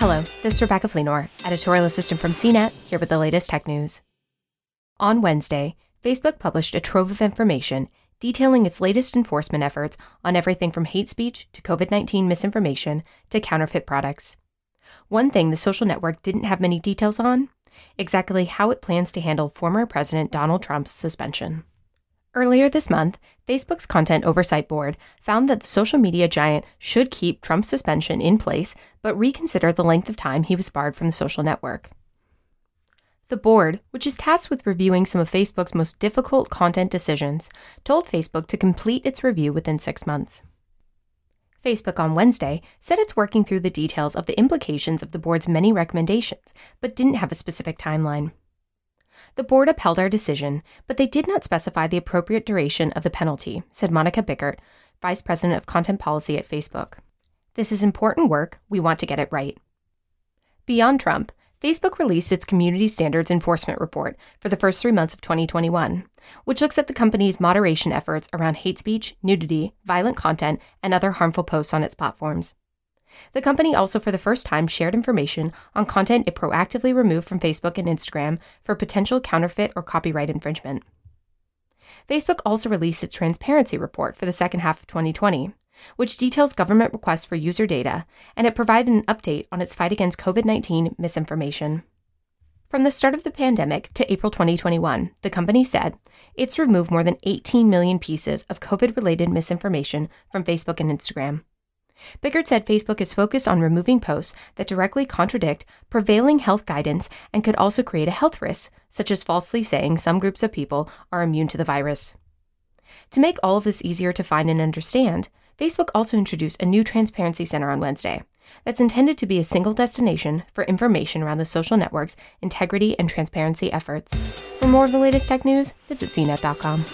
Hello, this is Rebecca Fleenor, editorial assistant from CNET, here with the latest tech news. On Wednesday, Facebook published a trove of information detailing its latest enforcement efforts on everything from hate speech to COVID 19 misinformation to counterfeit products. One thing the social network didn't have many details on exactly how it plans to handle former President Donald Trump's suspension. Earlier this month, Facebook's Content Oversight Board found that the social media giant should keep Trump's suspension in place but reconsider the length of time he was barred from the social network. The board, which is tasked with reviewing some of Facebook's most difficult content decisions, told Facebook to complete its review within six months. Facebook on Wednesday said it's working through the details of the implications of the board's many recommendations, but didn't have a specific timeline. The board upheld our decision, but they did not specify the appropriate duration of the penalty, said Monika Bickert, Vice President of Content Policy at Facebook. This is important work. We want to get it right. Beyond Trump, Facebook released its Community Standards Enforcement Report for the first three months of 2021, which looks at the company's moderation efforts around hate speech, nudity, violent content, and other harmful posts on its platforms. The company also, for the first time, shared information on content it proactively removed from Facebook and Instagram for potential counterfeit or copyright infringement. Facebook also released its transparency report for the second half of 2020, which details government requests for user data, and it provided an update on its fight against COVID 19 misinformation. From the start of the pandemic to April 2021, the company said it's removed more than 18 million pieces of COVID related misinformation from Facebook and Instagram. Bickert said Facebook is focused on removing posts that directly contradict prevailing health guidance and could also create a health risk, such as falsely saying some groups of people are immune to the virus. To make all of this easier to find and understand, Facebook also introduced a new Transparency Center on Wednesday that's intended to be a single destination for information around the social network's integrity and transparency efforts. For more of the latest tech news, visit cnet.com.